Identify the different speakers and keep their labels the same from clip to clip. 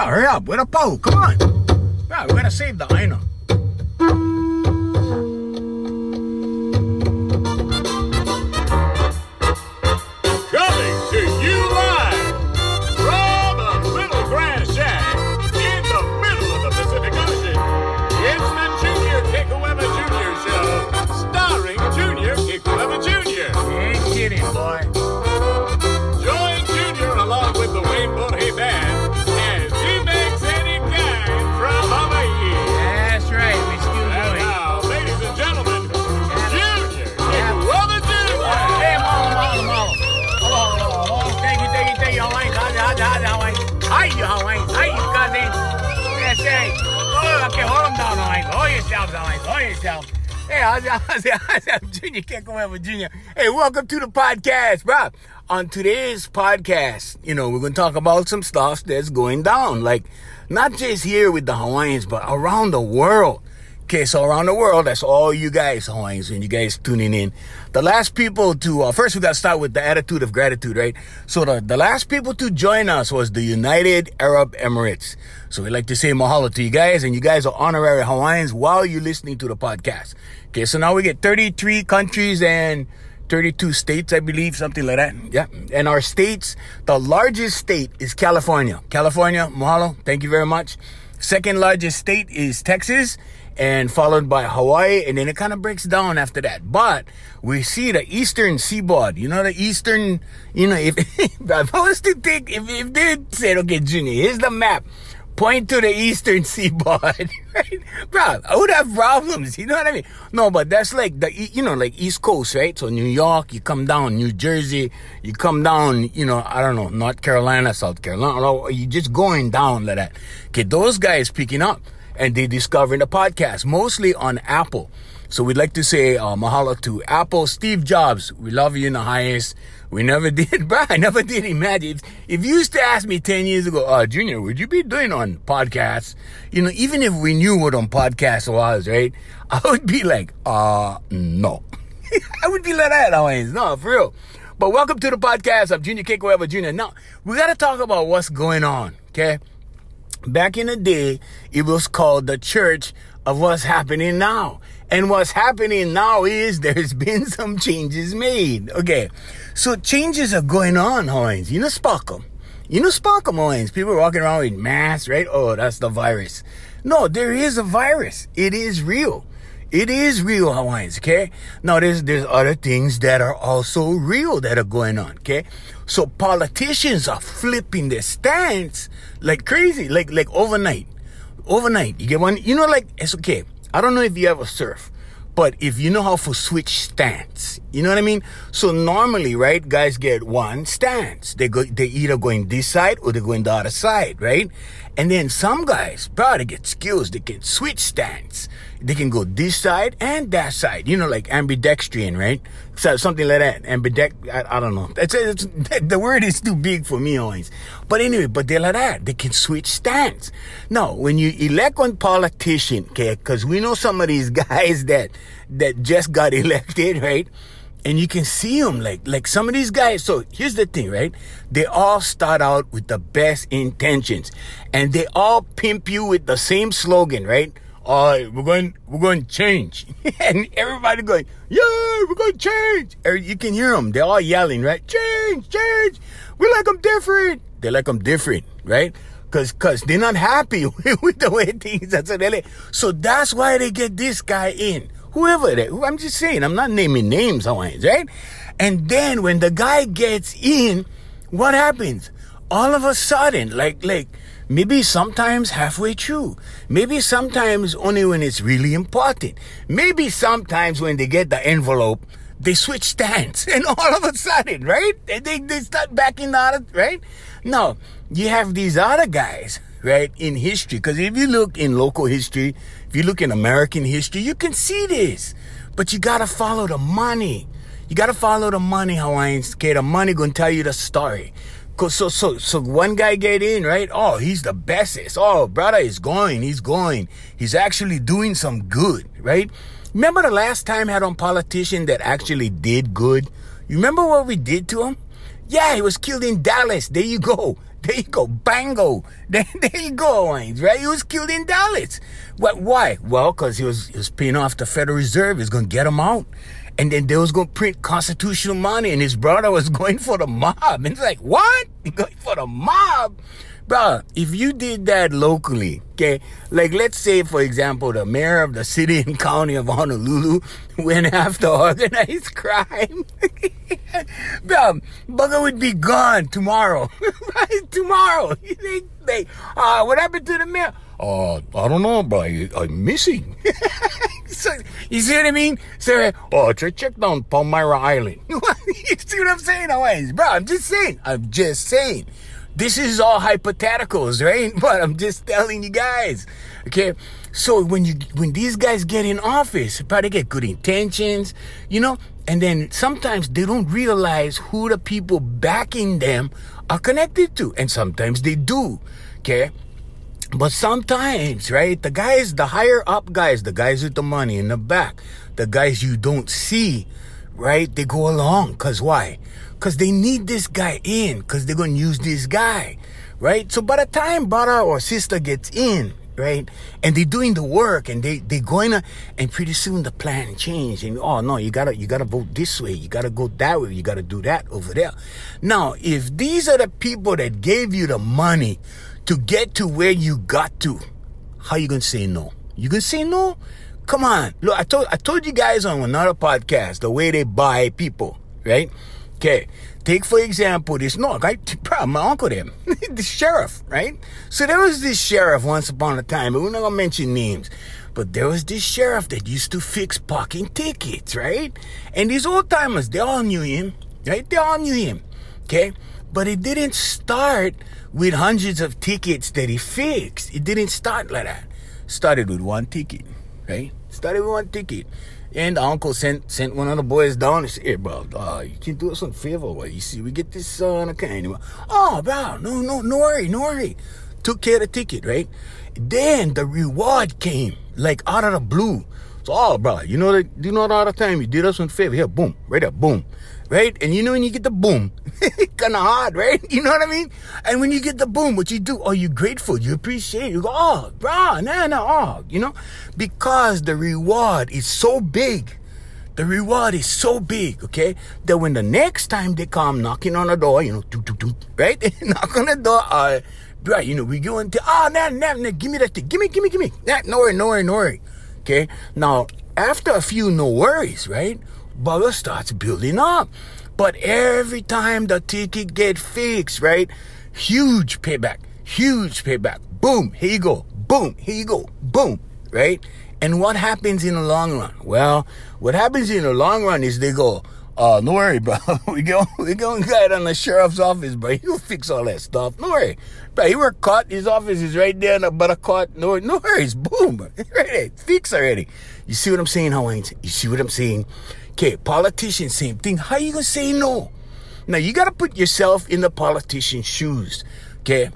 Speaker 1: Bro, hurry up. Where a pole? Come on. Bro, we gotta save the Aina. Yourself. Hey, how's how's how's it? I'm Junior Kekuewa Junior. Hey, welcome to the podcast, bro. On today's podcast, you know, we're going to talk about some stuff that's going down. Like, not just here with the Hawaiians, but around the world. Okay, so around the world, that's all you guys Hawaiians and you guys tuning in. The last people to, uh, first we got to start with the attitude of gratitude, right? So the, the last people to join us was the United Arab Emirates. So we'd like to say mahalo to you guys and you guys are honorary Hawaiians while you're listening to the podcast. Okay, so now we get 33 countries and 32 states, I believe, something like that. Yeah. And our states, the largest state is California. California, mahalo. Thank you very much. Second largest state is Texas and followed by Hawaii, and then it kind of breaks down after that. But we see the eastern seaboard, you know, the eastern, you know, if, if I was to think, if, if they said, okay, Junior, here's the map, point to the eastern seaboard, right? Bro, I would have problems, you know what I mean? No, but that's like the, you know, like East Coast, right? So New York, you come down, New Jersey, you come down, you know, I don't know, North Carolina, South Carolina, you just going down like that. Okay, those guys picking up and they discovering the podcast, mostly on Apple. So we'd like to say uh, mahalo to Apple, Steve Jobs. We love you in the highest. We never did, bro. I never did imagine. If, if you used to ask me 10 years ago, uh, Junior, would you be doing on podcasts? You know, even if we knew what on podcast was, right? I would be like, uh, no. I would be like that always. No, for real. But welcome to the podcast. I'm Junior Kekuewa Jr. Now, we got to talk about what's going on, okay? Back in the day, it was called the church of what's happening now. And what's happening now is there's been some changes made. Okay. So changes are going on, Hawaiians. You know Sparkle. You know Sparkle, Hawaiians. People walking around with masks, right? Oh, that's the virus. No, there is a virus. It is real. It is real, Hawaiians, okay? Now there's there's other things that are also real that are going on, okay? So politicians are flipping their stance like crazy, like like overnight. Overnight. You get one you know like it's okay. I don't know if you ever surf, but if you know how to switch stance, you know what I mean? So normally, right, guys get one stance. They go they either going this side or they going the other side, right? And then some guys, bro, they get skills. They can switch stance. They can go this side and that side. You know, like ambidextrian, right? So something like that. Ambidex. I, I don't know. It's, it's, the word is too big for me always. But anyway, but they're like that. They can switch stance. Now, when you elect one politician, okay, because we know some of these guys that that just got elected, right? And you can see them like like some of these guys so here's the thing right? They all start out with the best intentions and they all pimp you with the same slogan right? All right we're going we're going to change. And everybody going yeah we're going to change. Or you can hear them they're all yelling right? Change change. We like them different. They like them different right? Cause, cause they're not happy with the way things are. So, so that's why they get this guy in. Whoever that, I'm just saying, I'm not naming names, Hawaiians, right? And then when the guy gets in, what happens? All of a sudden, like, like, maybe sometimes halfway through. Maybe sometimes only when it's really important. Maybe sometimes when they get the envelope, they switch stance and all of a sudden, right? They, they, start backing out right? Now, you have these other guys, right, in history. Because if you look in local history, if you look in American history, you can see this. But you gotta follow the money. You gotta follow the money, Hawaiians. Okay, the money gonna tell you the story. 'Cause So, so, so one guy get in, right? Oh, he's the bestest. Oh, brother is going. He's going. He's actually doing some good, right? Remember the last time I had on politician that actually did good? You remember what we did to him? Yeah, he was killed in Dallas. There you go. There you go, bango. There, there you go, Hawaiians, right? He was killed in Dallas. What? Why? Well, because he was he was paying off the Federal Reserve. He's gonna get him out, and then they was gonna print constitutional money, and his brother was going for the mob. And it's like, what? He going for the mob? Bro, if you did that locally, okay, like let's say, for example, the mayor of the city and county of Honolulu went after organized crime, bro, Bugger would be gone tomorrow. Tomorrow. They, they, uh, what happened to the mayor? Uh, I don't know, bro. I, I'm missing. so, you see what I mean? So, oh, check, check down Palmyra Island. you see what I'm saying? Always, bro, I'm just saying. I'm just saying. This is all hypotheticals, right? But I'm just telling you guys. Okay. So when you when these guys get in office, probably get good intentions, you know, and then sometimes they don't realize who the people backing them are connected to. And sometimes they do. Okay. But sometimes, right, the guys, the higher up guys, the guys with the money in the back, the guys you don't see, right, they go along. Cause why? Cause they need this guy in, cause they're gonna use this guy, right? So by the time brother or sister gets in, right, and they're doing the work and they, they're going to, and pretty soon the plan change and, oh no, you gotta, you gotta vote this way, you gotta go that way, you gotta do that over there. Now, if these are the people that gave you the money, to get to where you got to, how you gonna say no? You gonna say no? Come on. Look, I told I told you guys on another podcast the way they buy people, right? Okay. Take for example this no guy my uncle them, the sheriff, right? So there was this sheriff once upon a time, we're not gonna mention names. But there was this sheriff that used to fix parking tickets, right? And these old timers, they all knew him, right? They all knew him. Okay? But it didn't start with hundreds of tickets that he fixed. It didn't start like that. Started with one ticket, right? Started with one ticket. And the uncle sent sent one of the boys down and said, Hey, bro, uh, you can do us a favor. Well, you see, we get this on account. Oh, bro, no, no, no worry, no worry. Took care of the ticket, right? Then the reward came, like out of the blue. So, oh, bro, you know that, you know all the time you did us one favor. Here, boom, right there, boom right? And you know when you get the boom, kind of hard, right? You know what I mean? And when you get the boom, what you do? Oh, you grateful, you appreciate, you go, oh, bro, nah, nah, oh, you know, because the reward is so big. The reward is so big, okay, that when the next time they come knocking on the door, you know, doo, doo, doo, right? knock on the door, uh, right, you know, we go into, oh, nah, nah, nah, give me that thing, give me, give me, give me, nah, no worry, no worry, no worry, okay? Now, after a few no worries, right? Bubble starts building up. But every time the ticket get fixed, right? Huge payback, huge payback. Boom, here you go. Boom, here you go. Boom, right? And what happens in the long run? Well, what happens in the long run is they go, uh, no worry, bro. we go, we go and get on the sheriff's office, bro. He'll fix all that stuff. No worry. Bro, he work caught. His office is right there in the buttercut. No, no worries. Boom. Right there. Fix already. You see what I'm saying, Hawaiian? You see what I'm saying? Okay, politicians, same thing. How you gonna say no? Now you gotta put yourself in the politician's shoes. Okay.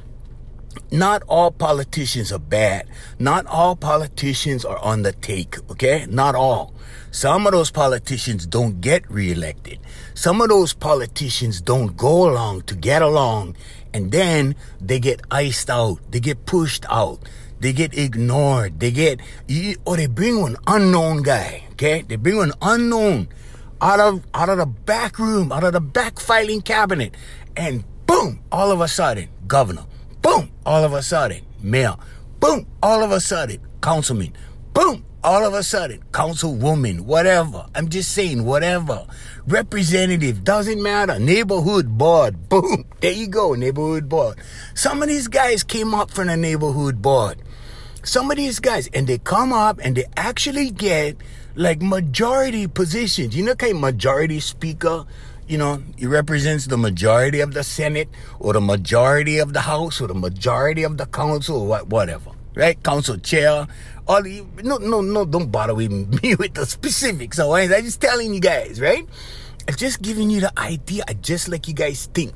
Speaker 1: Not all politicians are bad. Not all politicians are on the take. Okay. Not all. Some of those politicians don't get reelected. Some of those politicians don't go along to get along and then they get iced out. They get pushed out. They get ignored. They get, or they bring an unknown guy. Okay, they bring an unknown out of out of the back room, out of the back filing cabinet, and boom, all of a sudden, governor. Boom, all of a sudden, mayor. Boom, all of a sudden, councilman. Boom, all of a sudden, councilwoman, whatever. I'm just saying, whatever. Representative, doesn't matter. Neighborhood board, boom, there you go, neighborhood board. Some of these guys came up from the neighborhood board some of these guys, and they come up and they actually get like majority positions. You know, okay, majority speaker. You know, he represents the majority of the Senate or the majority of the House or the majority of the council or what, whatever. Right? Council chair. All the, no, no, no, don't bother with me with the specifics. I'm just telling you guys, right? I'm just giving you the idea. I just like you guys think.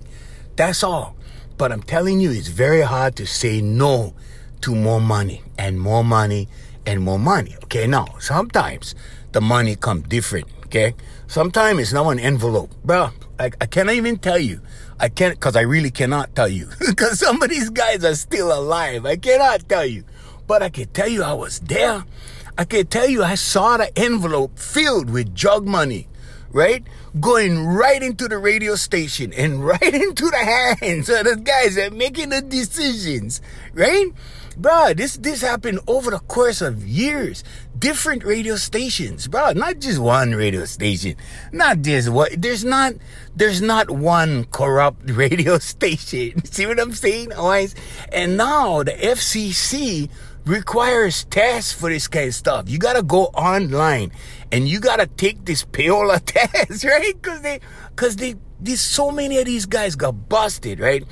Speaker 1: That's all. But I'm telling you, it's very hard to say no to more money and more money and more money. Okay, now sometimes the money come different. Okay. Sometimes it's not an envelope, bro. I, I cannot even tell you. I can't because I really cannot tell you because some of these guys are still alive. I cannot tell you, but I can tell you I was there. I can tell you I saw the envelope filled with drug money, right? Going right into the radio station and right into the hands of the guys that making the decisions, right? Bro, this this happened over the course of years. Different radio stations, bro. Not just one radio station. Not just what. There's not. There's not one corrupt radio station. See what I'm saying, always. And now the FCC requires tests for this kind of stuff. You gotta go online and you gotta take this payola test, right? Because they, because they, these so many of these guys got busted, right?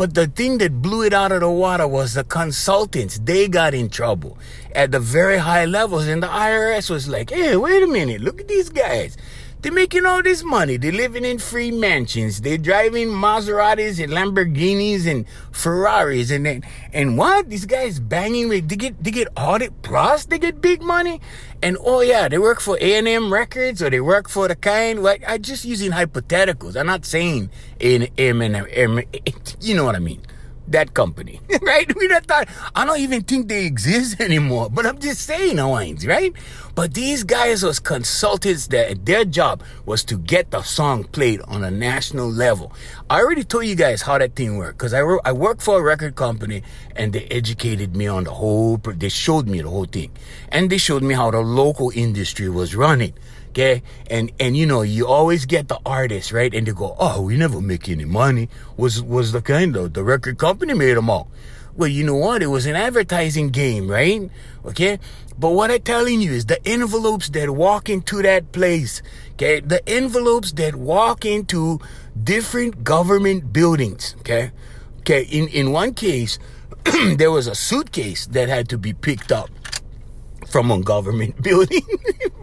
Speaker 1: But the thing that blew it out of the water was the consultants. They got in trouble at the very high levels. And the IRS was like, hey, wait a minute. Look at these guys. They're making all this money. They're living in free mansions. They're driving Maseratis and Lamborghinis and Ferraris. And then, and what? These guys banging with, they get, they get audit plus they get big money. And oh yeah, they work for A&M Records or they work for the kind, like, I just using hypotheticals. I'm not saying A&M and you know what I mean that company, right? We not thought, I don't even think they exist anymore, but I'm just saying, Hawaiians, right? But these guys was consultants that their job was to get the song played on a national level. I already told you guys how that thing worked because I, I worked for a record company and they educated me on the whole, they showed me the whole thing. And they showed me how the local industry was running. Okay. And, and you know, you always get the artists, right? And they go, Oh, we never make any money. Was, was the kind of, the record company made them all. Well, you know what? It was an advertising game, right? Okay. But what I'm telling you is the envelopes that walk into that place, okay? The envelopes that walk into different government buildings, okay? Okay. In, in one case, there was a suitcase that had to be picked up from a government building,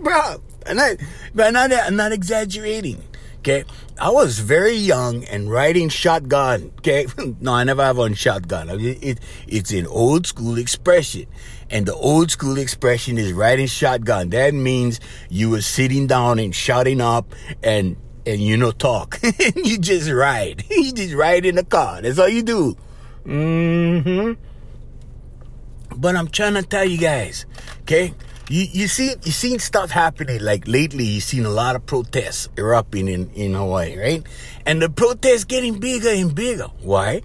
Speaker 1: bro. And I, but I'm not, I'm not exaggerating. Okay. I was very young and riding shotgun. Okay. no, I never have on shotgun. It, it, it's an old school expression. And the old school expression is riding shotgun. That means you were sitting down and shouting up and, and you know, talk. you just ride. you just ride in the car. That's all you do. Mm-hmm. But I'm trying to tell you guys, okay? You you see you seen stuff happening like lately. You seen a lot of protests erupting in in Hawaii, right? And the protests getting bigger and bigger. Why?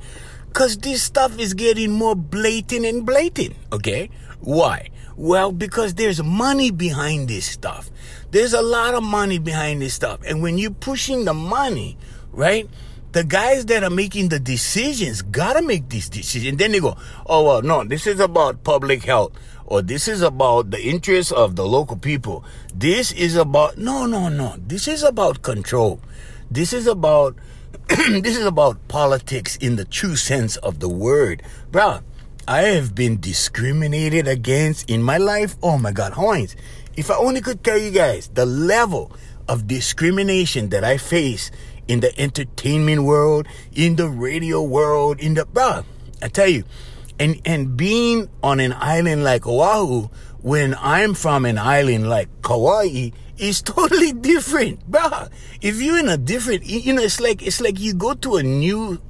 Speaker 1: Cause this stuff is getting more blatant and blatant. Okay, why? Well, because there's money behind this stuff. There's a lot of money behind this stuff, and when you're pushing the money, right? the guys that are making the decisions gotta make these decisions. Then they go, oh, well, no, this is about public health or this is about the interests of the local people. This is about, no, no, no. This is about control. This is about, this is about politics in the true sense of the word. Bruh, I have been discriminated against in my life. Oh my God, Hawaiians. If I only could tell you guys the level of discrimination that I face in the entertainment world, in the radio world, in the bruh, I tell you, and and being on an island like Oahu, when I'm from an island like Kauai, is totally different, bruh. If you're in a different, you know, it's like it's like you go to a new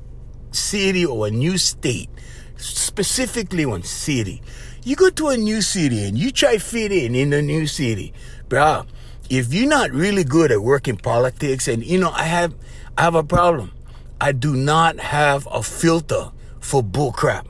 Speaker 1: city or a new state, specifically one city. You go to a new city and you try fit in in the new city, bruh if you're not really good at working politics, and you know, I have, I have a problem. I do not have a filter for bullcrap.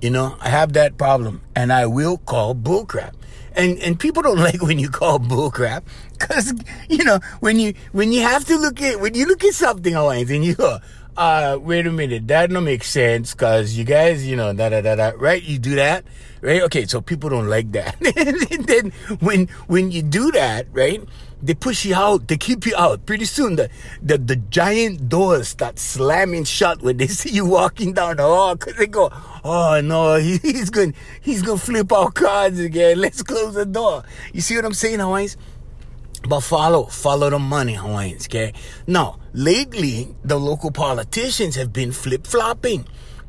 Speaker 1: You know, I have that problem, and I will call bullcrap. And and people don't like when you call bullcrap, because you know when you when you have to look at when you look at something Hawaiians and you go, uh, wait a minute, that don't make sense, because you guys, you know, da da da da, right? You do that, right? Okay, so people don't like that. then when when you do that, right? They push you out, they keep you out. Pretty soon the the, the giant doors start slamming shut when they see you walking down the hall because they go, Oh no, he, he's going he's gonna flip our cards again. Let's close the door. You see what I'm saying, Hawaiians? But follow, follow the money, Hawaiians, okay? Now, lately, the local politicians have been flip flopping.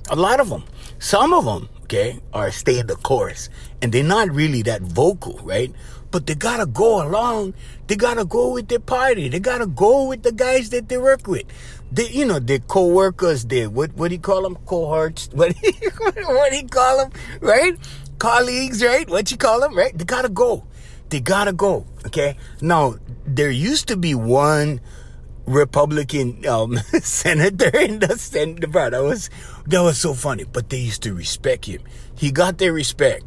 Speaker 1: A lot of them. Some of them, okay, are staying the course and they're not really that vocal, right? But they gotta go along. They gotta go with their party. They gotta go with the guys that they work with. They, you know, their co-workers, their, what, what do you call them? Cohorts? What, what do you call them? Right? Colleagues, right? What you call them, right? They gotta go. They gotta go. Okay. Now, there used to be one Republican um, senator in the Senate. Bro, that was that was so funny. But they used to respect him. He got their respect.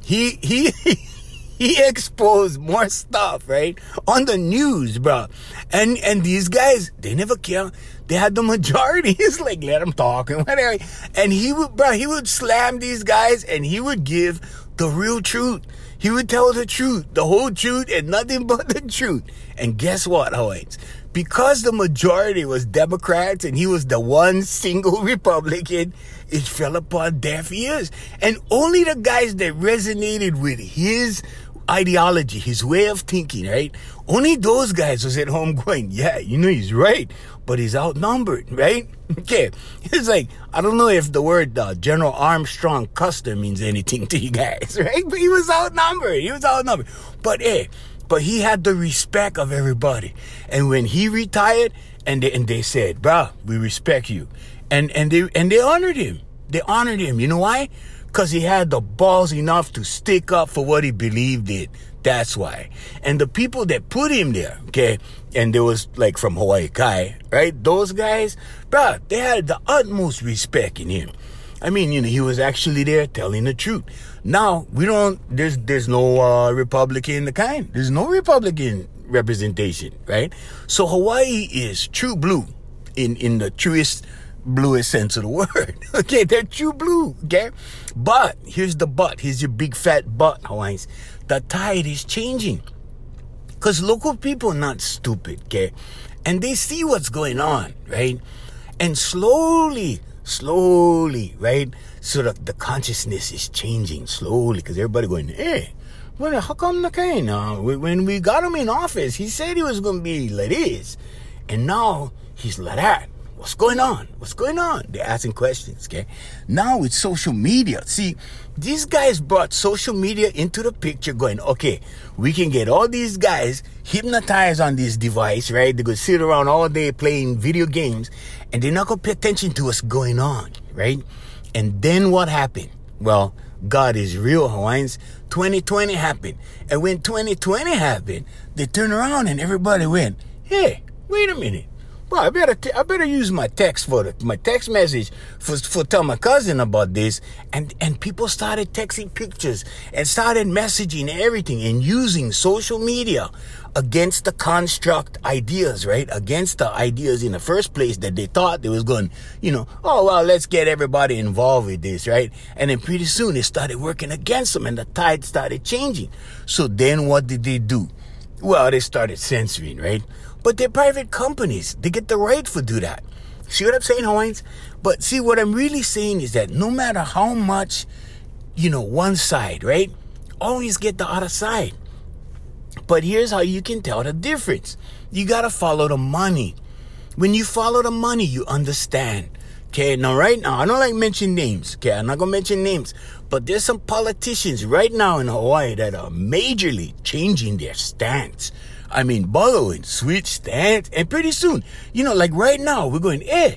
Speaker 1: He he he exposed more stuff, right? On the news, bro. And and these guys, they never care. They had the majority. He's like, let them talk and whatever. And he would, bro, he would slam these guys and he would give the real truth. He would tell the truth, the whole truth, and nothing but the truth. And guess what, Hawaiians? Because the majority was Democrats and he was the one single Republican, it fell upon deaf ears. And only the guys that resonated with his ideology, his way of thinking, right? Only those guys was at home going, yeah, you know, he's right, but he's outnumbered, right? Okay. It's like, I don't know if the word uh, General Armstrong Custer means anything to you guys, right? But he was outnumbered. He was outnumbered. But hey, but he had the respect of everybody. And when he retired, and they, and they said, bruh, we respect you. And, and they, and they honored him. They honored him. You know why? Because he had the balls enough to stick up for what he believed in. That's why. And the people that put him there, okay, and there was like from Hawaii Kai, right? Those guys, bruh, they had the utmost respect in him. I mean, you know, he was actually there telling the truth. Now we don't. There's there's no uh, Republican the kind. There's no Republican representation, right? So Hawaii is true blue, in in the truest bluest sense of the word. okay, they're true blue. Okay, but here's the but. Here's your big fat but, Hawaiians. The tide is changing. Because local people are not stupid, okay? And they see what's going on, right? And slowly, slowly, right? So the, the consciousness is changing slowly because everybody going, hey, well, how come the kind? Uh, when we got him in office, he said he was going to be like this. And now he's like that. What's going on? What's going on? They're asking questions, okay? Now with social media, see, these guys brought social media into the picture going, okay, we can get all these guys hypnotized on this device, right? They could sit around all day playing video games and they're not going to pay attention to what's going on, right? And then what happened? Well, God is real, Hawaiians. 2020 happened. And when 2020 happened, they turned around and everybody went, hey, wait a minute. Well, I better t- I better use my text for the, my text message for for tell my cousin about this, and and people started texting pictures and started messaging everything and using social media against the construct ideas, right? Against the ideas in the first place that they thought they was going, you know, oh well, let's get everybody involved with this, right? And then pretty soon it started working against them, and the tide started changing. So then what did they do? Well, they started censoring, right? But they're private companies. They get the right to do that. See what I'm saying, Hawaiians? But see, what I'm really saying is that no matter how much, you know, one side, right? Always get the other side. But here's how you can tell the difference. You gotta follow the money. When you follow the money, you understand. Okay, now right now, I don't like mention names. Okay, I'm not gonna mention names. But there's some politicians right now in Hawaii that are majorly changing their stance. I mean, borrowing, switch stance, and pretty soon, you know, like right now, we're going, eh,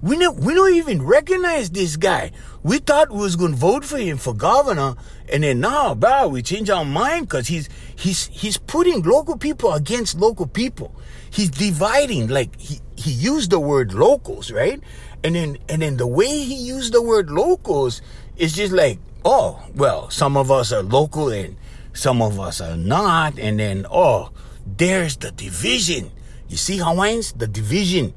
Speaker 1: we don't, we don't even recognize this guy. We thought we was going to vote for him for governor, and then now, bro, we change our mind because he's he's he's putting local people against local people. He's dividing. Like he he used the word locals, right? And then and then the way he used the word locals is just like, oh, well, some of us are local and some of us are not, and then oh there's the division. You see, Hawaiians? The division.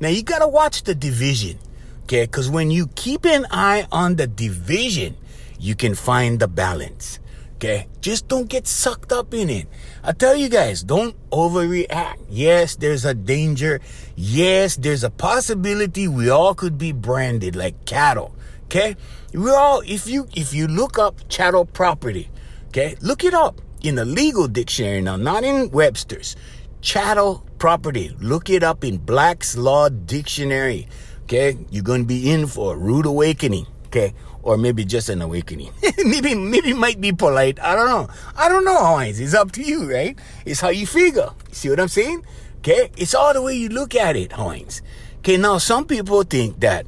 Speaker 1: Now you gotta watch the division. Okay? Because when you keep an eye on the division, you can find the balance. Okay? Just don't get sucked up in it. I tell you guys, don't overreact. Yes, there's a danger. Yes, there's a possibility we all could be branded like cattle. Okay? We're all if you if you look up chattel property, okay, look it up in the legal dictionary now, not in Webster's. Chattel property. Look it up in Black's Law Dictionary. okay, you're to be in for a rude awakening, okay? Or maybe just an awakening. maybe, maybe might be polite. I don't know. I don't know, Hawaiians. It's up to you, right? It's how you figure. See what I'm saying? Okay? It's all the way you look at it, Hawaiians. Okay, now some people think that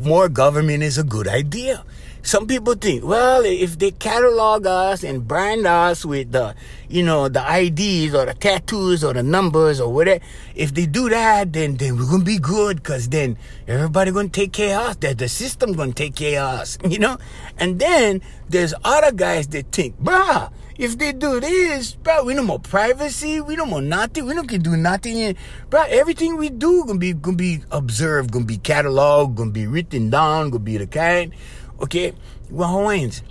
Speaker 1: more government is a good idea. Some people think, well, if they catalog us and brand us with the, you know, the IDs or the tattoos or the numbers or whatever, if they do that, then then we're gonna be good, cause then everybody gonna take care of us. That the system gonna take care of us, you know. And then there's other guys that think, bruh, if they do this, bro, we no more privacy, we no more nothing, we don't can do nothing. Bro, everything we do gonna be gonna be observed, gonna be cataloged, gonna be written down, gonna be the kind. Okay? Well, Hawaiians,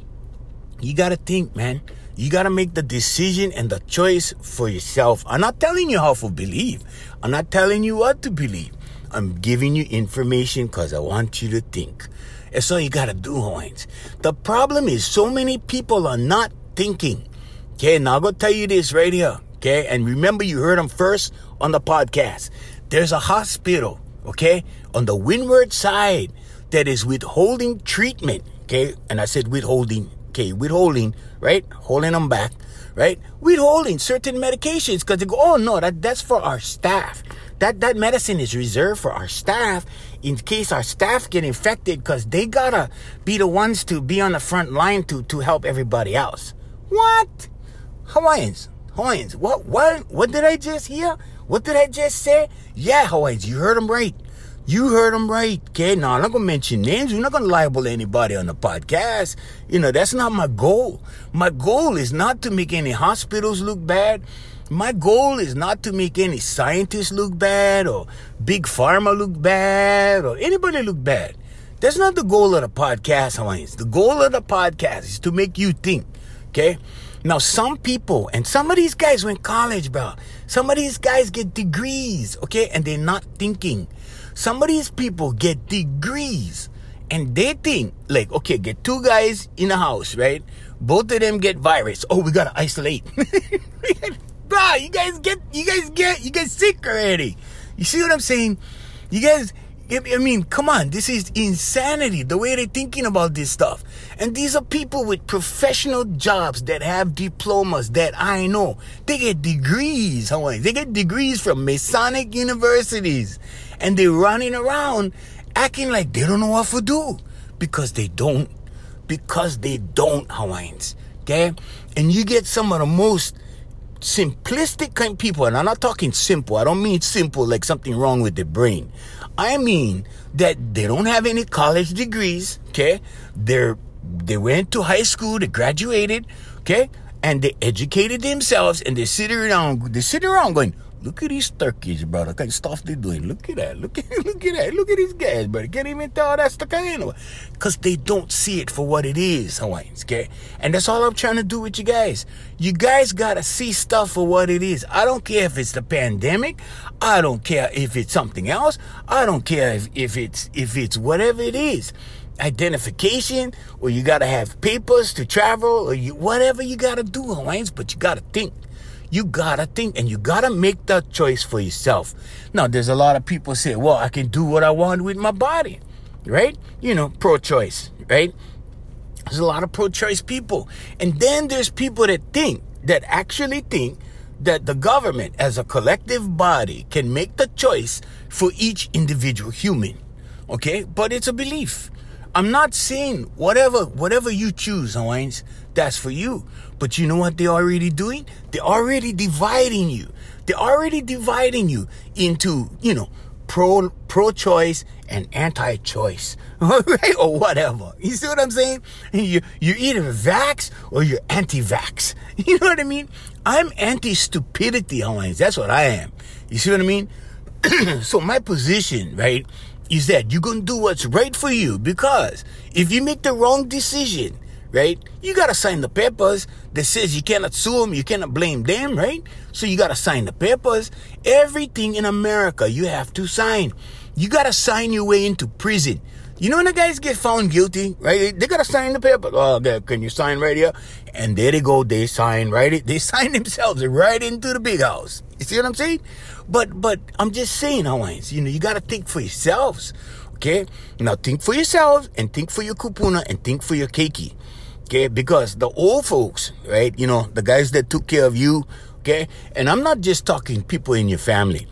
Speaker 1: you gotta think, man. You gotta make the decision and the choice for yourself. I'm not telling you how to believe. I'm not telling you what to believe. I'm giving you information because I want you to think. That's all you gotta do, Hawaiians. The problem is so many people are not thinking. Okay, now I'm gonna tell you this right here. Okay, and remember you heard them first on the podcast. There's a hospital, okay, on the windward side that is withholding treatment. Okay, and I said withholding. Okay, withholding, right? Holding them back, right? Withholding certain medications because they go, oh no, that, that's for our staff. That that medicine is reserved for our staff in case our staff get infected because they gotta be the ones to be on the front line to to help everybody else. What? Hawaiians, Hawaiians, what what what did I just hear? What did I just say? Yeah, Hawaiians, you heard them right. You heard them right, okay? Now, I'm not gonna mention names. We're not gonna libel anybody on the podcast. You know, that's not my goal. My goal is not to make any hospitals look bad. My goal is not to make any scientists look bad or big pharma look bad or anybody look bad. That's not the goal of the podcast, Hawaiians. The goal of the podcast is to make you think, okay? Now, some people, and some of these guys went college, bro. Some of these guys get degrees, okay? And they're not thinking. Some of these people get degrees and they think, like, okay, get two guys in a house, right? Both of them get virus. Oh, we gotta isolate. Bro, you guys get, you guys get, you get sick already. You see what I'm saying? You guys, I mean, come on, this is insanity, the way they're thinking about this stuff. And these are people with professional jobs that have diplomas that I know. They get degrees, Hawaii. They get degrees from Masonic universities and they're running around acting like they don't know what to do because they don't. Because they don't, Hawaiians. Okay? And you get some of the most simplistic kind of people, and I'm not talking simple. I don't mean simple like something wrong with the brain. I mean that they don't have any college degrees, okay? They're they went to high school, they graduated, okay? And they educated themselves and they sit around they sit around going, Look at these turkeys, brother. Of stuff they doing? Look at that. Look at look at that. Look at these guys, brother. Can't even tell that's the kind of because they don't see it for what it is, Hawaiians. Okay, and that's all I'm trying to do with you guys. You guys gotta see stuff for what it is. I don't care if it's the pandemic. I don't care if it's something else. I don't care if, if it's if it's whatever it is identification or you got to have papers to travel or you, whatever you got to do, Hawaiians, but you got to think. You gotta think and you gotta make that choice for yourself. Now, there's a lot of people say, well, I can do what I want with my body, right? You know, pro choice, right? There's a lot of pro choice people. And then there's people that think, that actually think that the government as a collective body can make the choice for each individual human. Okay? But it's a belief. I'm not saying whatever whatever you choose, Hawaiians, that's for you. But you know what they're already doing? They're already dividing you. They're already dividing you into, you know, pro pro choice and anti choice. right? Or whatever. You see what I'm saying? You you're either vax or you're anti vax. You know what I mean? I'm anti stupidity, Hawaiians. That's what I am. You see what I mean? so my position, right, is that you're gonna do what's right for you because if you make the wrong decision, right? You gotta sign the papers that says you cannot sue them, you cannot blame them, right? So you gotta sign the papers. Everything in America you have to sign. You gotta sign your way into prison. You know when the guys get found guilty, right? They gotta sign the paper. Oh, can you sign right here? And there they go. They sign right. They sign themselves right into the big house. You see what I'm saying? But but I'm just saying, Hawaiians. You know, you gotta think for yourselves. Okay? Now think for yourselves and think for your kupuna and think for your keiki. Okay? Because the old folks, right? You know, the guys that took care of you, okay? And I'm not just talking people in your family.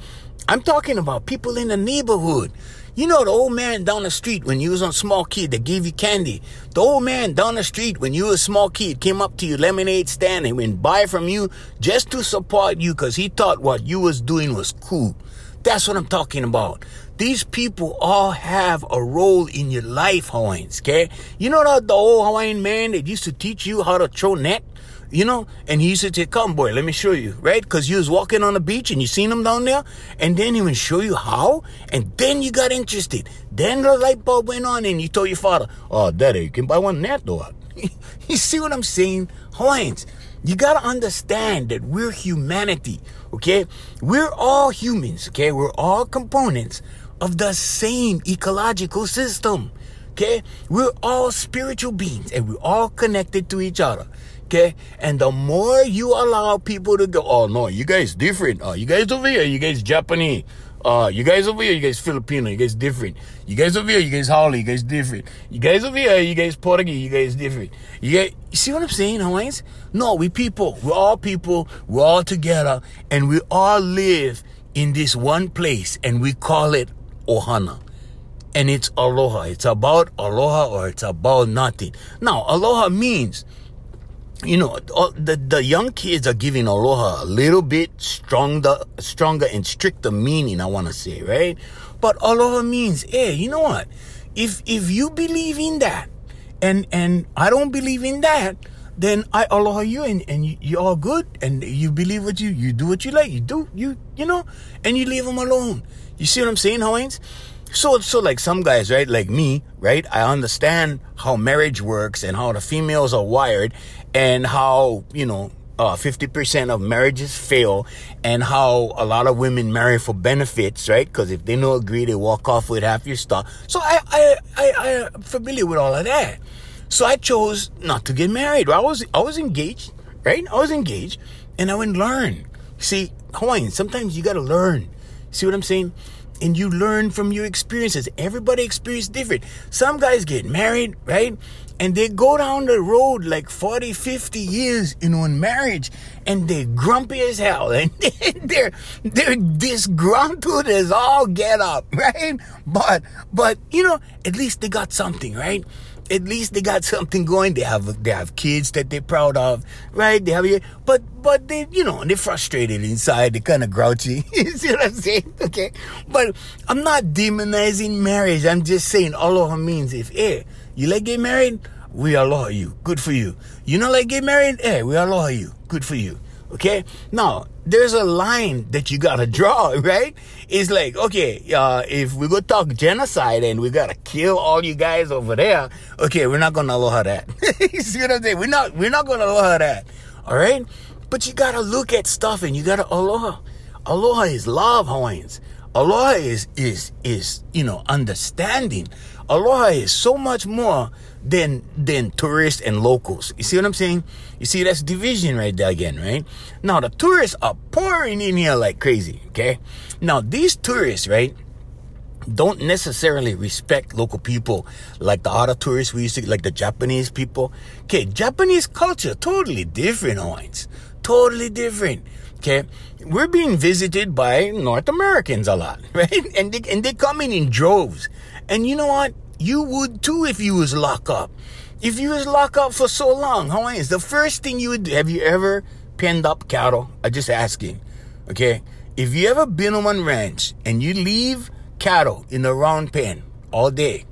Speaker 1: I'm talking about people in the neighborhood. You know the old man down the street when you was a small kid that gave you candy. The old man down the street when you was a small kid came up to your lemonade stand and went buy from you just to support you because he thought what you was doing was cool. That's what I'm talking about. These people all have a role in your life, Hawaiians, okay? You know the, the old Hawaiian man that used to teach you how to throw net? you know, and he used to say, come boy, let me show you, right? Because you was walking on the beach and you seen him down there, and then he would show you how, and then you got interested. Then the light bulb went on and you told your father, oh, daddy, you can buy one net though. you see what I'm saying? Hawaiians, you gotta understand that we're humanity, okay? We're all humans, okay? We're all components of the same ecological system, okay? We're all spiritual beings and we're all connected to each other. Okay? And the more you allow people to go, oh no, you guys different. Oh, you guys over here, you guys Japanese. Uh, you guys over here, you guys Filipino, you guys different. You guys over here, you guys haole, you guys different. You guys over here, you guys Portuguese, you guys different. You, get, you see what I'm saying, Hawaiians? No, we people. We're all people. We're all together. And we all live in this one place. And we call it Ohana. And it's aloha. It's about aloha or it's about nothing. Now, aloha means you know, uh, the, the young kids are giving aloha a little bit stronger, stronger and stricter meaning, I want to say, right? But aloha means, hey, you know what? If, if you believe in that and, and I don't believe in that, then I aloha you and, and you, you're all good and you believe what you, you do what you like. You do, you, you know, and you leave them alone. You see what I'm saying, Hawaiians? So, so like some guys, right? Like me, right? I understand how marriage works and how the females are wired and how, you know, uh, 50% of marriages fail and how a lot of women marry for benefits, right? Because if they don't agree, they walk off with half your stuff. So I, I, I, I am familiar with all of that. So I chose not to get married. I was, I was engaged, right? I was engaged and I went learn. See, Hawaiian, sometimes you got to learn. See what I'm saying? And you learn from your experiences. Everybody experience different. Some guys get married, right? And they go down the road like 40, 50 years in one marriage and they're grumpy as hell and they're, they're disgruntled as all get up, right? But, but, you know, at least they got something, right? At least they got something going. They have they have kids that they're proud of, right? They have but but they you know they're frustrated inside. They're kind of grouchy. you see what I'm saying? Okay, but I'm not demonizing marriage. I'm just saying aloha means if hey you like get married, we aloha you. Good for you. You know like get married, hey we aloha you. Good for you. Okay? Now, there's a line that you gotta draw, right? It's like, okay, uh, if we go talk genocide and we gotta kill all you guys over there, okay, we're not gonna aloha that. you see what I'm saying? We're not, we're not gonna aloha that. Alright? But you gotta look at stuff and you gotta aloha. Aloha is love, Hawaiians. Aloha is, is, is, you know, understanding. Aloha is so much more than than tourists and locals. You see what I'm saying? You see that's division right there again, right? Now the tourists are pouring in here like crazy, okay? Now these tourists, right? Don't necessarily respect local people like the other tourists we used to like the Japanese people. Okay, Japanese culture totally different, Hawaiians. Totally different. Okay, we're being visited by North Americans a lot, right? And they, and they come in in droves. And you know what? You would too if you was locked up. If you was locked up for so long, Hawaiians, the first thing you would do, have you ever penned up cattle? I just asking. Okay? If you ever been on one ranch and you leave cattle in a round pen all day,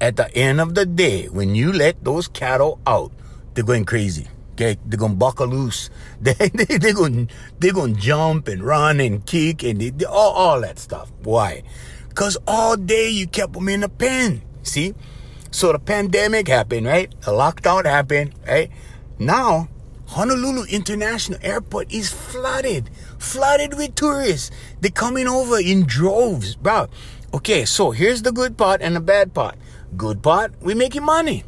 Speaker 1: at the end of the day, when you let those cattle out, they're going crazy. Okay, they're gonna buckle loose. They they they're gonna they're gonna jump and run and kick and they, they, all all that stuff. Why? Because all day you kept them in a pen. See? So the pandemic happened, right? The lockdown happened, right? Now, Honolulu International Airport is flooded, flooded with tourists. They're coming over in droves, bro. Okay, so here's the good part and the bad part. Good part, we're making money.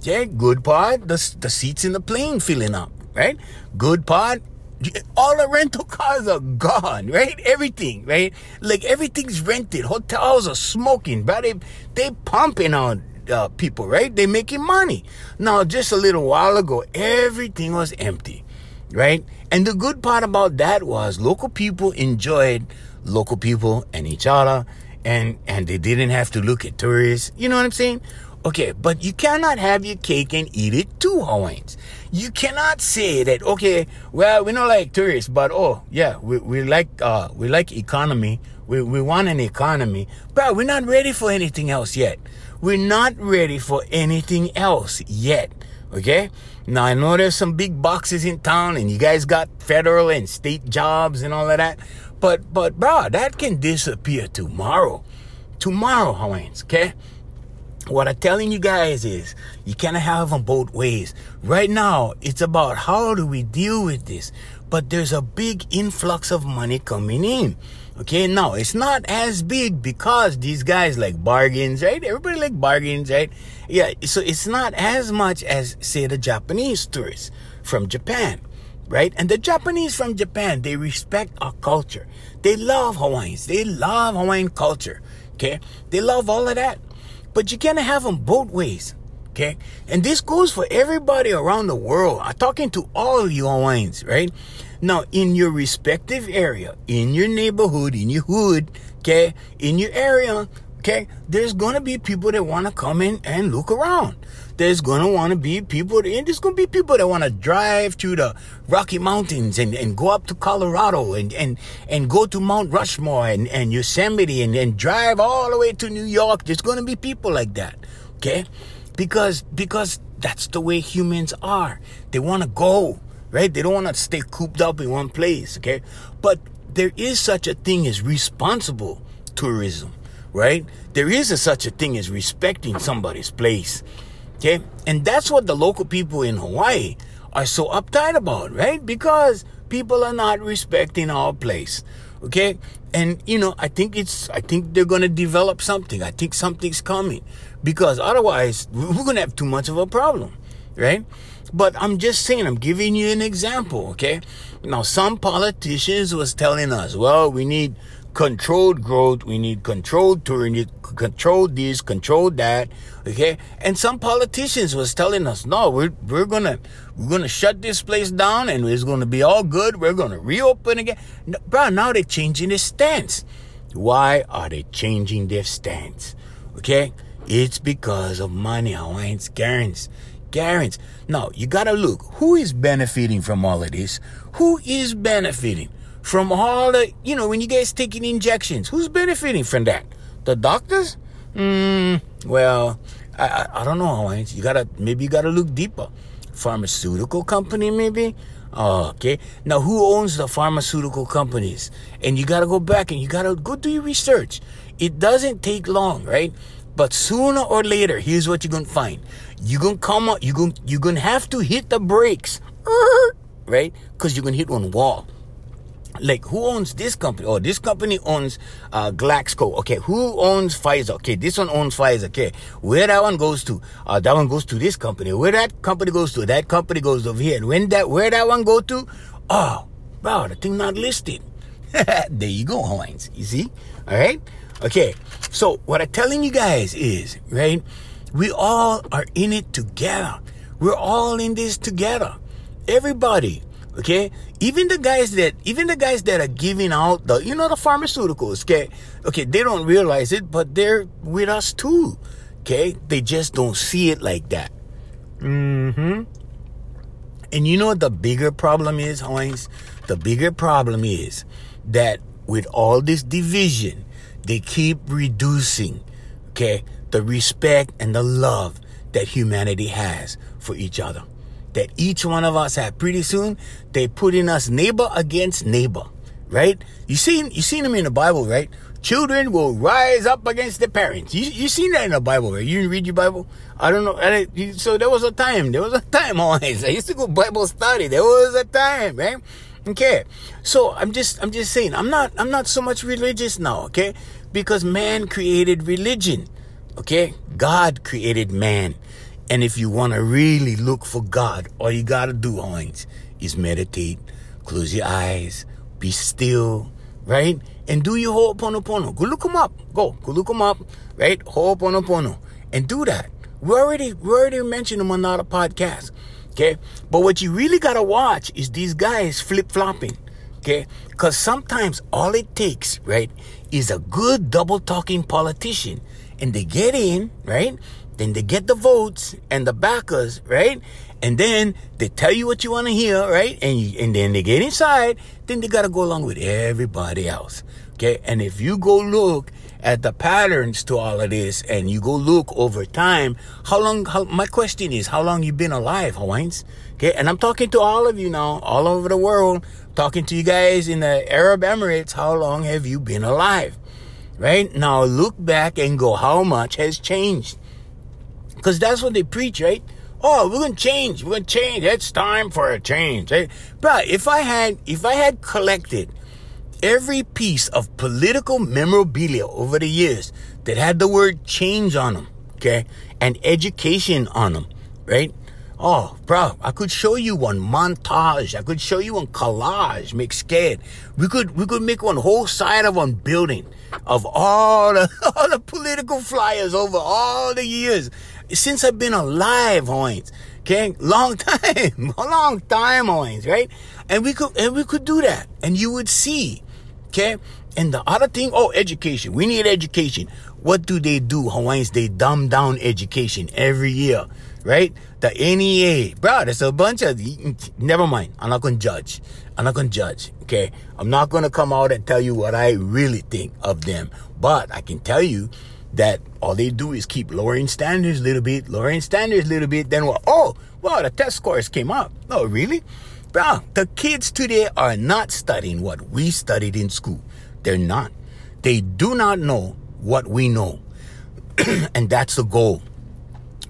Speaker 1: Okay, good part, the, the seats in the plane filling up, right? Good part, all the rental cars are gone, right? Everything, right? Like everything's rented. Hotels are smoking, but they they pumping on uh, people, right? They making money. Now, just a little while ago, everything was empty, right? And the good part about that was local people enjoyed local people and each other, and and they didn't have to look at tourists. You know what I'm saying? Okay, but you cannot have your cake and eat it too, Hawaiians. You cannot say that, okay, well, we don't like tourists, but oh, yeah, we, we like, uh, we like economy. We, we want an economy, but we're not ready for anything else yet. We're not ready for anything else yet. Okay? Now I know there's some big boxes in town and you guys got federal and state jobs and all of that. But, but, bro, that can disappear tomorrow. Tomorrow, Hawaiians, okay? What I'm telling you guys is you cannot have them both ways. Right now, it's about how do we deal with this. But there's a big influx of money coming in. Okay, now it's not as big because these guys like bargains, right? Everybody like bargains, right? Yeah, so it's not as much as say the Japanese tourists from Japan, right? And the Japanese from Japan, they respect our culture. They love Hawaiians. They love Hawaiian culture. Okay, they love all of that. But you can't have them both ways. Okay? And this goes for everybody around the world. I'm talking to all of you Hawaiians, right? Now, in your respective area, in your neighborhood, in your hood, okay, in your area, okay, there's gonna be people that wanna come in and look around. There's gonna wanna be people, and there's gonna be people that wanna drive to the Rocky Mountains and, and go up to Colorado and, and, and go to Mount Rushmore and, and Yosemite and, and drive all the way to New York. There's gonna be people like that, okay? Because, because that's the way humans are. They wanna go, right? They don't wanna stay cooped up in one place, okay? But there is such a thing as responsible tourism right? There is a, such a thing as respecting somebody's place. Okay? And that's what the local people in Hawaii are so uptight about, right? Because people are not respecting our place. Okay? And you know, I think it's I think they're gonna develop something. I think something's coming. Because otherwise we're gonna have too much of a problem. Right? But I'm just saying, I'm giving you an example, okay? Now some politicians was telling us, well, we need controlled growth. We need controlled touring, control this, control that. Okay. And some politicians was telling us, no, we're, we're gonna, we're gonna shut this place down and it's gonna be all good. We're gonna reopen again. No, bro, now they're changing their stance. Why are they changing their stance? Okay. It's because of money, Hawaiians, Garens. Garens. Now, you gotta look. Who is benefiting from all of this? Who is benefiting? From all the, you know, when you guys taking injections, who's benefiting from that? The doctors? Mm, well, I, I, I don't know. You gotta, maybe you gotta look deeper. Pharmaceutical company, maybe? Okay. Now, who owns the pharmaceutical companies? And you gotta go back and you gotta go do your research. It doesn't take long, right? But sooner or later, here's what you're gonna find. You're gonna come up, you're gonna, you're gonna have to hit the brakes, right? Because you're gonna hit one wall like who owns this company? Oh, this company owns uh, Glaxo. Okay, who owns Pfizer? Okay, this one owns Pfizer. Okay, where that one goes to? Uh, that one goes to this company. Where that company goes to? That company goes over here. And when that where that one go to? Oh, wow, the thing not listed. there you go, Hawaiians. You see? All right. Okay. So what I'm telling you guys is right. We all are in it together. We're all in this together. Everybody. Okay, even the guys that even the guys that are giving out the you know the pharmaceuticals. Okay, okay, they don't realize it, but they're with us too. Okay, they just don't see it like that. Hmm. And you know what the bigger problem is, Heinz? The bigger problem is that with all this division, they keep reducing, okay, the respect and the love that humanity has for each other that each one of us have. Pretty soon, they putting us neighbor against neighbor, right? You seen you seen them in the Bible, right? Children will rise up against their parents. You you seen that in the Bible, right? You read your Bible? I don't know. so there was a time. There was a time always. I used to go Bible study. There was a time, right? Okay. So I'm just I'm just saying I'm not I'm not so much religious now, okay? Because man created religion. Okay? God created man. And if you want to really look for God, all you got to do, Heinz, is meditate. close your eyes, be still, right? And do your Ho'oponopono. Go look them up. Go, go look them up, right? Ho'oponopono. And do that. We already, we already mentioned them on another podcast. Okay. But what you really got to watch is these guys flip flopping. Okay. Because sometimes all it takes, right, is a good double talking politician. And they get in, right? Then they get the votes and the backers, right? And then they tell you what you want to hear, right? And you, and then they get inside. Then they got to go along with everybody else. Okay. And if you go look at the patterns to all of this and you go look over time, how long, how, my question is, how long you been alive, Hawaiians? Okay. And I'm talking to all of you now, all over the world, talking to you guys in the Arab Emirates. How long have you been alive? Right now, look back and go, how much has changed? Because that's what they preach, right? Oh, we're gonna change. We're gonna change. It's time for a change. Hey, bro, if I had, if I had collected every piece of political memorabilia over the years that had the word change on them, okay, and education on them, right? Oh, bro, I could show you one montage. I could show you one collage. Make scared. We could we could make one whole side of one building of all the all the political flyers over all the years since I've been alive, Hoynes. Okay, long time, a long time, Hoynes, right? And we could and we could do that, and you would see. Okay, and the other thing, oh, education. We need education. What do they do, Hawaiians? They dumb down education every year, right? The NEA, bro, there's a bunch of, never mind. I'm not to judge. I'm not to judge, okay? I'm not to come out and tell you what I really think of them. But I can tell you that all they do is keep lowering standards a little bit, lowering standards a little bit. Then, well, oh, well, the test scores came up. No, really? Bro, the kids today are not studying what we studied in school. They're not. They do not know what we know. and that's the goal.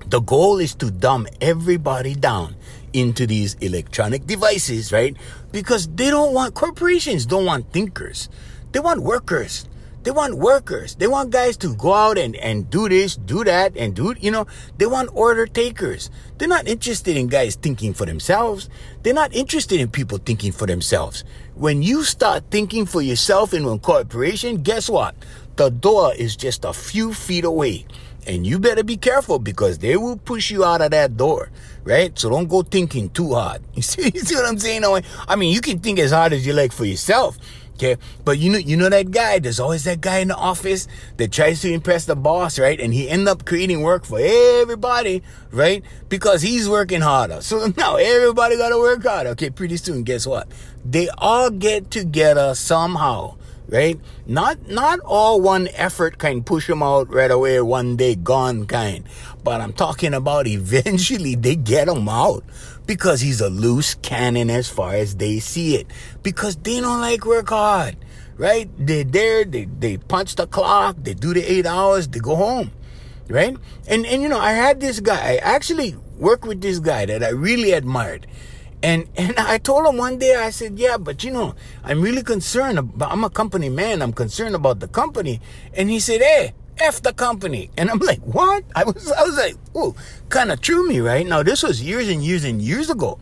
Speaker 1: The goal is to dumb everybody down into these electronic devices, right? Because they don't want corporations don't want thinkers. They want workers. They want workers. They want guys to go out and, and do this, do that, and do, you know, they want order takers. They're not interested in guys thinking for themselves. They're not interested in people thinking for themselves. When you start thinking for yourself in one corporation, guess what? The door is just a few feet away. And you better be careful because they will push you out of that door, right? So don't go thinking too hard. You see, you see what I'm saying? I mean, you can think as hard as you like for yourself, Okay. But you know, you know that guy, there's always that guy in the office that tries to impress the boss, right? And he end up creating work for everybody, right? Because he's working harder. So now everybody gotta work harder. Okay, pretty soon, guess what? They all get together somehow, right? Not not all one effort can push them out right away, one day gone kind. But I'm talking about eventually they get him out because he's a loose cannon as far as they see it. Because they don't like work hard, right? They're there, they, they punch the clock, they do the eight hours, they go home, right? And, and you know, I had this guy, I actually worked with this guy that I really admired. And, and I told him one day, I said, yeah, but you know, I'm really concerned about, I'm a company man, I'm concerned about the company. And he said, hey, F the company. And I'm like, what? I was, I was like, oh, kind of threw me, right? Now, this was years and years and years ago.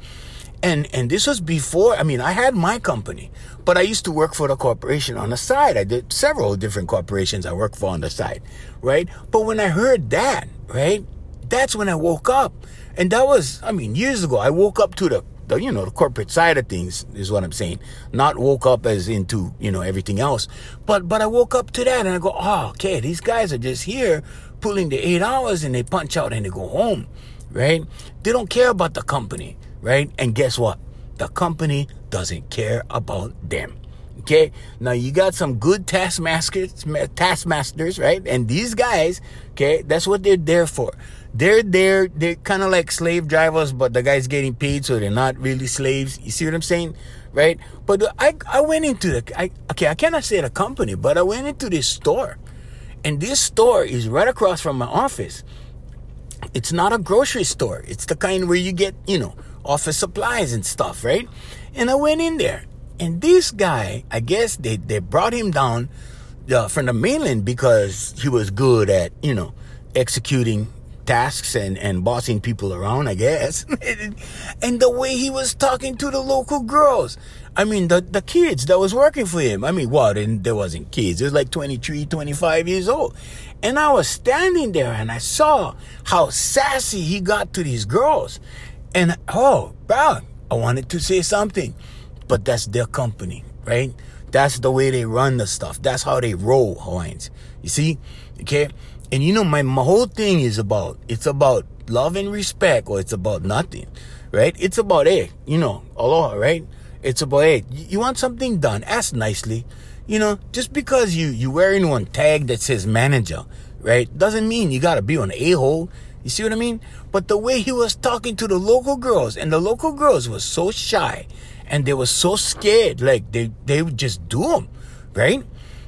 Speaker 1: And, and this was before, I mean, I had my company, but I used to work for the corporation on the side. I did several different corporations I worked for on the side, right? But when I heard that, right, that's when I woke up. And that was, I mean, years ago, I woke up to the the you know the corporate side of things is what I'm saying. Not woke up as into you know everything else, but but I woke up to that and I go, oh, okay, these guys are just here pulling the eight hours and they punch out and they go home, right? They don't care about the company, right? And guess what? The company doesn't care about them. Okay, now you got some good taskmasters, taskmasters, right? And these guys, okay, that's what they're there for they're there they're kind of like slave drivers but the guy's getting paid so they're not really slaves. You see what i'm saying? Right? But i i went into the I, okay i cannot say the company but i went into this store. And this store is right across from my office. It's not a grocery store. It's the kind where you get you know office supplies and stuff right? And i went in there. And this guy i guess they they brought him down uh, from the mainland because he was good at you know executing tasks and, and bossing people around, I guess. and the way he was talking to the local girls. I mean, the, the kids that was working for him. I mean, what? And there wasn't kids. It was like 23, 25 years old. And I was standing there and I saw how sassy he got to these girls. And, oh, bro, I wanted to say something. But that's their company, right? That's the way they run the stuff. That's how they roll, Hawaiians. You see? Okay? And you know, my, my whole thing is about, it's about love and respect or it's about nothing, right? It's about, hey, you know, aloha, right? It's about, hey, you want something done, ask nicely. You know, just because you, you wearing one tag that says manager, right? Doesn't mean you gotta be an a-hole. You see what I mean? But the way he was talking to the local girls, and the local girls was so shy, and they were so scared, like they, they would just do them, right?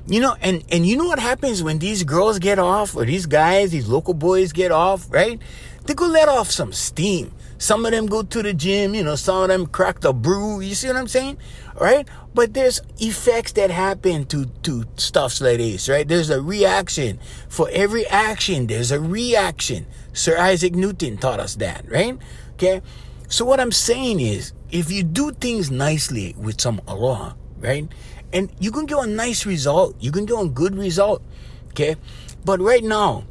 Speaker 1: You know, and, and you know what happens when these girls get off, or these guys, these local boys get off, right? They go let off some steam. Some of them go to the gym, you know, some of them crack the brew. You see what I'm saying? Right? But there's effects that happen to, to stuffs like this, right? There's a reaction. For every action, there's a reaction. Sir Isaac Newton taught us that, right? Okay? So what I'm saying is, if you do things nicely with some aloha, right? And you can get a nice result. You can get a good result. Okay? But right now,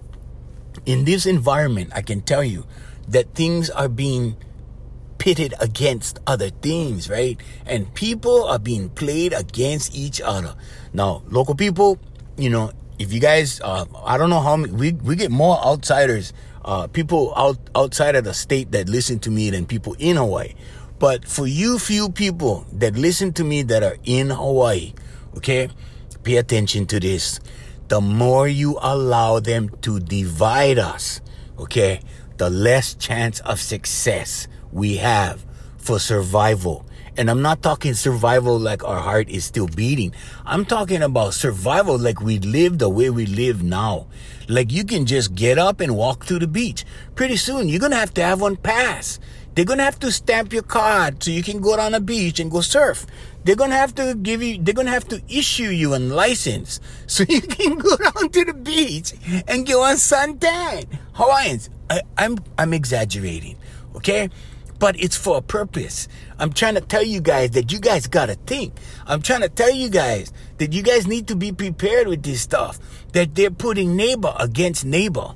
Speaker 1: in this environment, I can tell you, that things are being pitted against other things, right? And people are being played against each other. Now, local people, you know, if you guys, uh, I don't know how many, we, we get more outsiders, uh, people out, outside of the state that listen to me than people in Hawaii. But for you few people that listen to me that are in Hawaii, okay, pay attention to this. The more you allow them to divide us, okay, the less chance of success we have for survival. And I'm not talking survival like our heart is still beating. I'm talking about survival like we live the way we live now. Like you can just get up and walk to the beach. Pretty soon you're going to have to have one pass. They're to have to stamp your card so you can go down the beach and go surf. They're to have to give you, they're to have to issue you a license so you can go down to the beach and go on suntan. Hawaiians, I, I'm I'm exaggerating, okay? But it's for a purpose. I'm trying to tell you guys that you guys gotta think. I'm trying to tell you guys that you guys need to be prepared with this stuff. That they're putting neighbor against neighbor,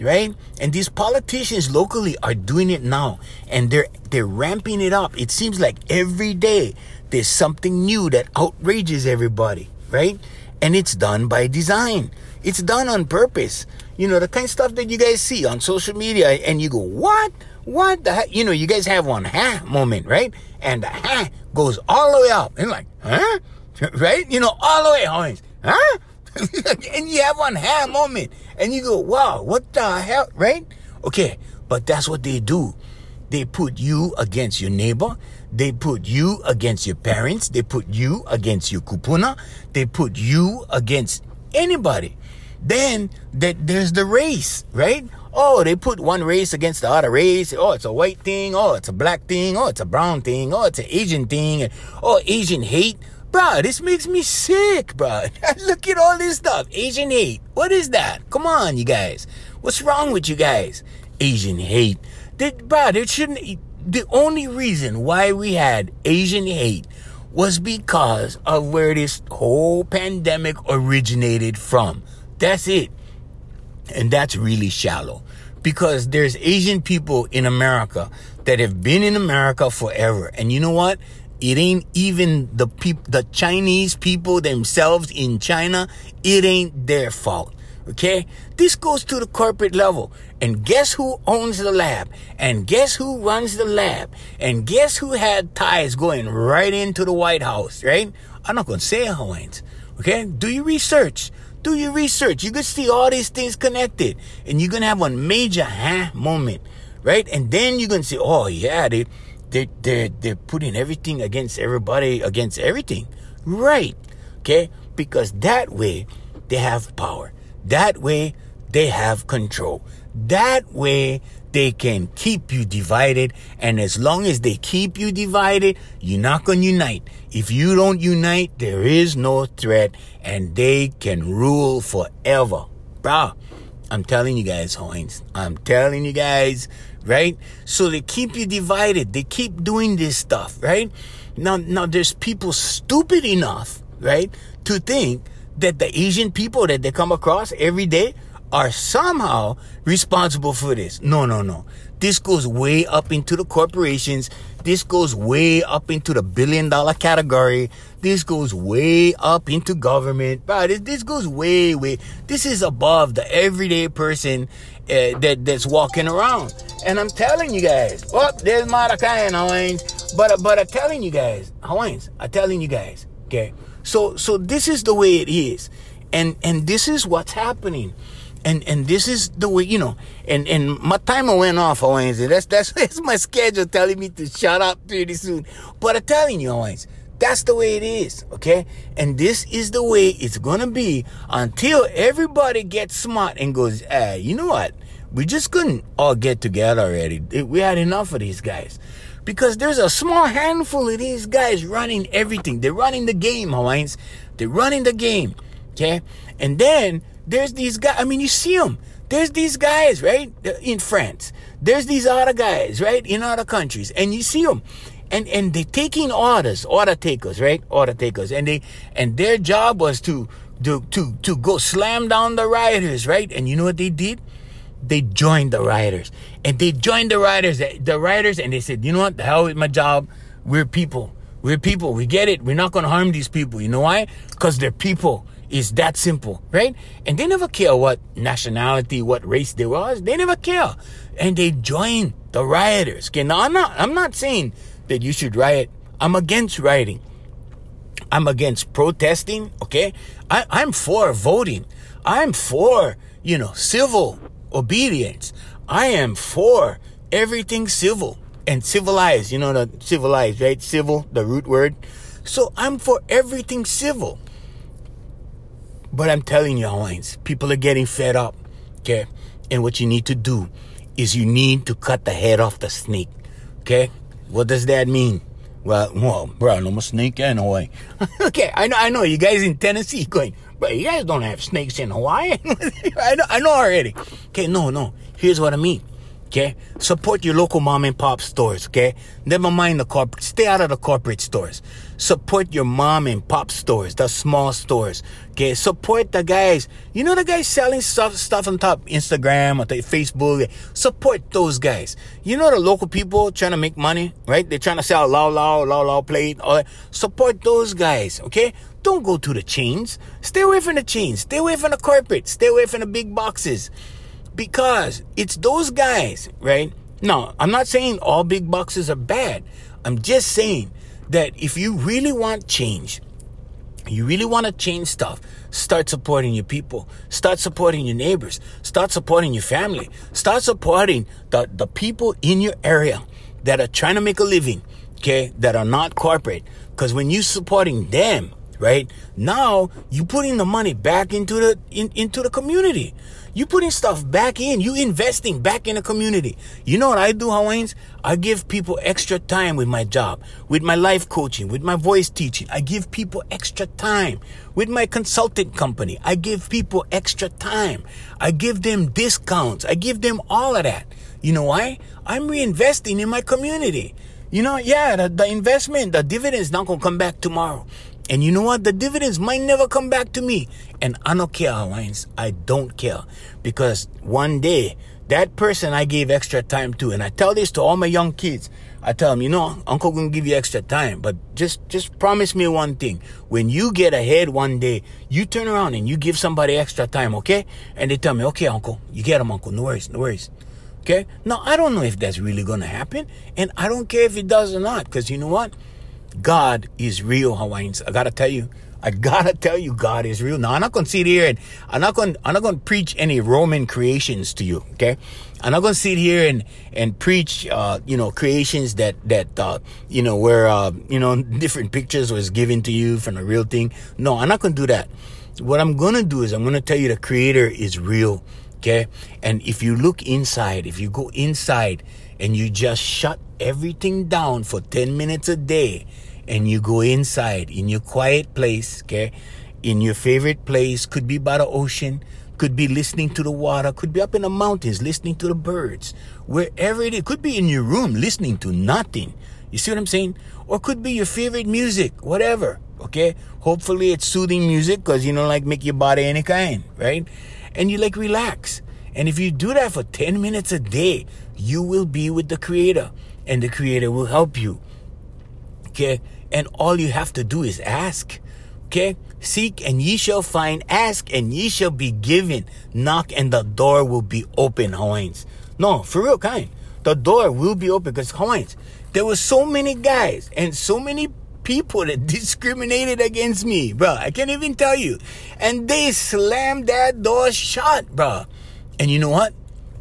Speaker 1: right? And these politicians locally are doing it now, and they're they're ramping it up. It seems like every day there's something new that outrages everybody, right? And it's done by design. It's done on purpose. You know, the kind of stuff that you guys see on social media and you go, what? What the heck? You know, you guys have one huh moment, right? And the huh goes all the way up. And like, huh? Right? You know, all the way, always, huh? and you have one huh moment. And you go, wow, what the hell? Right? Okay. But that's what they do. They put you against your neighbor. They put you against your parents. They put you against your kupuna. They put you against anybody. Then that there's the race, right? Oh, they put one race against the other race. Oh, it's a white thing. Oh, it's a black thing. Oh, it's a brown thing. Oh, it's an Asian thing. Oh, Asian hate. Bruh, this makes me sick, bruh. Look at all this stuff. Asian hate. What is that? Come on, you guys. What's wrong with you guys? Asian hate. Bruh, there shouldn't. The only reason why we had Asian hate was because of where this whole pandemic originated from. That's it. And that's really shallow because there's Asian people in America that have been in America forever. And you know what? It ain't even the people, the Chinese people themselves in China. It ain't their fault. Okay? This goes to the corporate level. And guess who owns the lab? And guess who runs the lab? And guess who had ties going right into the White House, right? I'm not going to say Hawaiians. Okay? Do your research. Do your research. You can see all these things connected. And you're going to have one major huh moment, right? And then you're going to say, oh, yeah, they, they, they're, putting everything against everybody, against everything. Right. Okay? Because that way they have power. That way they have control. That way they can keep you divided. And as long as they keep you divided, you're not going to unite. If you don't unite, there is no threat and they can rule forever. Bruh, I'm telling you guys, Hawaiians. I'm telling you guys, right? So they keep you divided. They keep doing this stuff, right? Now, now there's people stupid enough, right, to think that the Asian people that they come across every day are somehow responsible for this. No, no, no. This goes way up into the corporations. This goes way up into the billion dollar category. This goes way up into government. Bro, this, this goes way, way. This is above the everyday person uh, that that's walking around. And I'm telling you guys, oh, there's Maracay Hawaiians. But but I'm telling you guys, Hawaiians, I'm telling you guys, okay. So so this is the way it is, and and this is what's happening and and this is the way you know and and my timer went off Wednesday. That's that's that's my schedule telling me to shut up pretty soon. But I'm telling you, Owens, that's the way it is, okay? And this is the way it's gonna be until everybody gets smart and goes, ah, you know what? We just couldn't all get together already. We had enough of these guys. Because there's a small handful of these guys running everything. They're running the game, Hawaiians. They're running the game. Okay? And then there's these guys. I mean, you see them. There's these guys, right? In France. There's these other guys, right? In other countries. And you see them. And, and they're taking orders, order takers, right? Order takers. And they, and their job was to, to, to, to go slam down the rioters, right? And you know what they did? They joined the rioters. And they joined the rioters, eh, the rioters, and they said, you know what? The hell with my job. We're people. We're people. We get it. We're not to harm these people. You know why? Because they're people. It's that simple, right? And they never care what nationality, what race they was. They never care. And they join the rioters. Okay, now I'm not I'm not saying that you should riot. I'm against rioting. I'm against protesting, okay? I, I'm for voting. I'm for, you know, civil obedience. I am for everything civil and civilized. You know the civilized, right? Civil, the root word. So I'm for everything civil. But I'm telling you, Hawaiians, people are getting fed up. Okay? And what you need to do is you need to cut the head off the snake. Okay? What does that mean? Well, well, bro, I'm a snake in Hawaii. okay, I know, I know. You guys in Tennessee going, but you guys don't have snakes in Hawaii. I know, I know already. Okay, no, no. Here's what I mean. Okay, support your local mom and pop stores. Okay, never mind the corporate. Stay out of the corporate stores. Support your mom and pop stores, the small stores. Okay, support the guys. You know the guys selling stuff stuff on top Instagram or Facebook. Support those guys. You know the local people trying to make money, right? They're trying to sell lao lao lao lao plate. Or support those guys. Okay, don't go to the chains. Stay away from the chains. Stay away from the corporate. Stay away from the big boxes because it's those guys, right? No, I'm not saying all big boxes are bad. I'm just saying that if you really want change, you really want to change stuff, start supporting your people, start supporting your neighbors, start supporting your family, start supporting the, the people in your area that are trying to make a living, okay, that are not corporate. Because when you're supporting them, right, now you're putting the money back into the in, into the community. You putting stuff back in. You investing back in the community. You know what I do, Hawaiians? I give people extra time with my job, with my life coaching, with my voice teaching. I give people extra time. With my consulting company, I give people extra time. I give them discounts. I give them all of that. You know why? I'm reinvesting in my community. You know, yeah, the, the investment, the dividends not gonna come back tomorrow. And you know what? The dividends might never come back to me. And I don't care, Hawaiians. I don't care. Because one day, that person I gave extra time to, and I tell this to all my young kids. I tell them, you know, Uncle gonna give you extra time, but just just promise me one thing. When you get ahead one day, you turn around and you give somebody extra time, okay? And they tell me, okay, Uncle, you get them, Uncle. No worries, no worries. Okay? Now I don't know if that's really gonna happen, and I don't care if it does or not, because you know what? God is real, Hawaiians. I gotta tell you. I gotta tell you, God is real. Now I'm not gonna sit here and I'm not gonna I'm not gonna preach any Roman creations to you. Okay, I'm not gonna sit here and and preach uh, you know creations that that uh, you know where uh, you know different pictures was given to you from the real thing. No, I'm not gonna do that. What I'm gonna do is I'm gonna tell you the Creator is real. Okay, and if you look inside, if you go inside and you just shut everything down for 10 minutes a day and you go inside in your quiet place, okay? In your favorite place, could be by the ocean, could be listening to the water, could be up in the mountains listening to the birds, wherever it is. Could be in your room listening to nothing. You see what I'm saying? Or could be your favorite music, whatever. Okay? Hopefully it's soothing music because you don't like make your body any kind, right? And you like relax. And if you do that for 10 minutes a day, you will be with the creator and the creator will help you. Okay? And all you have to do is ask. Okay? Seek and ye shall find. Ask and ye shall be given. Knock and the door will be open, Hawaiians. No, for real kind. The door will be open because Hawaiians, there were so many guys and so many people that discriminated against me, bro. I can't even tell you. And they slammed that door shut, bro. And you know what?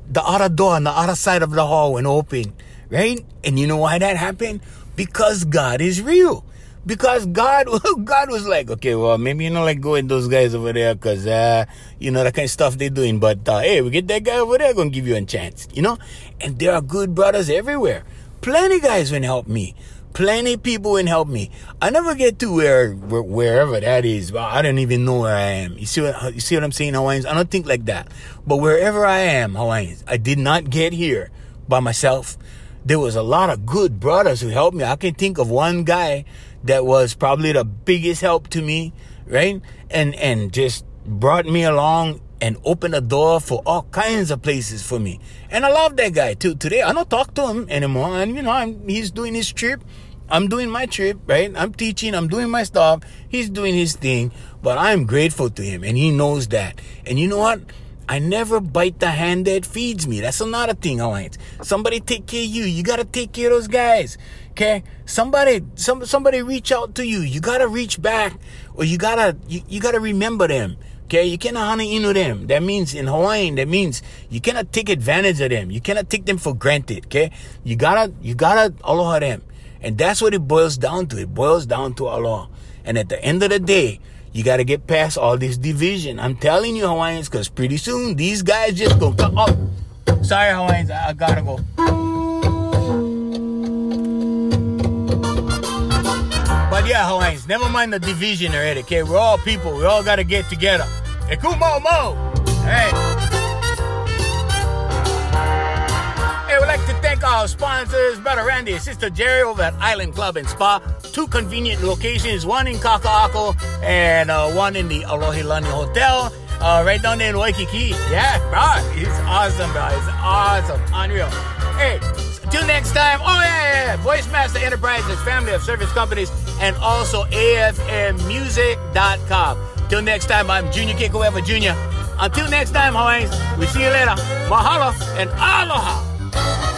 Speaker 1: The other door on the other side of the hall went open, right? And you know why that happened? Because God is real. Because God, God was like, okay, well, maybe you know, like go with those guys over there, cause uh, you know that kind of stuff they're doing. But uh, hey, we get that guy over there, gonna give you a chance, you know. And there are good brothers everywhere. Plenty guys will help me. Plenty people will help me. I never get to where, where wherever that is. I don't even know where I am. You see what you see what I'm saying, Hawaiians? I don't think like that. But wherever I am, Hawaiians, I did not get here by myself. There was a lot of good brothers who helped me. I can think of one guy that was probably the biggest help to me, right? And and just brought me along and opened a door for all kinds of places for me. And I love that guy too. Today I don't talk to him anymore, and you know I'm, he's doing his trip. I'm doing my trip, right? I'm teaching, I'm doing my stuff. He's doing his thing, but I'm grateful to him, and he knows that. And you know what? I never bite the hand that feeds me. That's another thing, Hawaiians. Somebody take care of you. You gotta take care of those guys. Okay? Somebody, some, somebody reach out to you. You gotta reach back, or you gotta, you, you gotta remember them. Okay, you cannot hana ino them. That means in Hawaiian, that means you cannot take advantage of them. You cannot take them for granted. Okay, you gotta, you gotta aloha them, and that's what it boils down to. It boils down to aloha. And at the end of the day, you gotta get past all this division. I'm telling you, Hawaiians, because pretty soon these guys just go. Oh, sorry, Hawaiians, I gotta go. But yeah, Hawaiians, never mind the division already, okay? We're all people. We all gotta get together. Hey, kumo mo! Hey. Hey, we'd like to thank our sponsors, Brother Randy and Sister Jerry over at Island Club and Spa. Two convenient locations, one in Kaka'ako and uh, one in the Alohilani Hotel. Uh, right down there in Waikiki. Yeah, bro. It's awesome, bro. It's awesome. Unreal. Hey, till next time. Oh, yeah, yeah, yeah. Voice Master Enterprises, family of service companies, and also AFMmusic.com. Till next time, I'm Junior Kekuewa Jr. Until next time, Hawaiians, we see you later. Mahalo and aloha.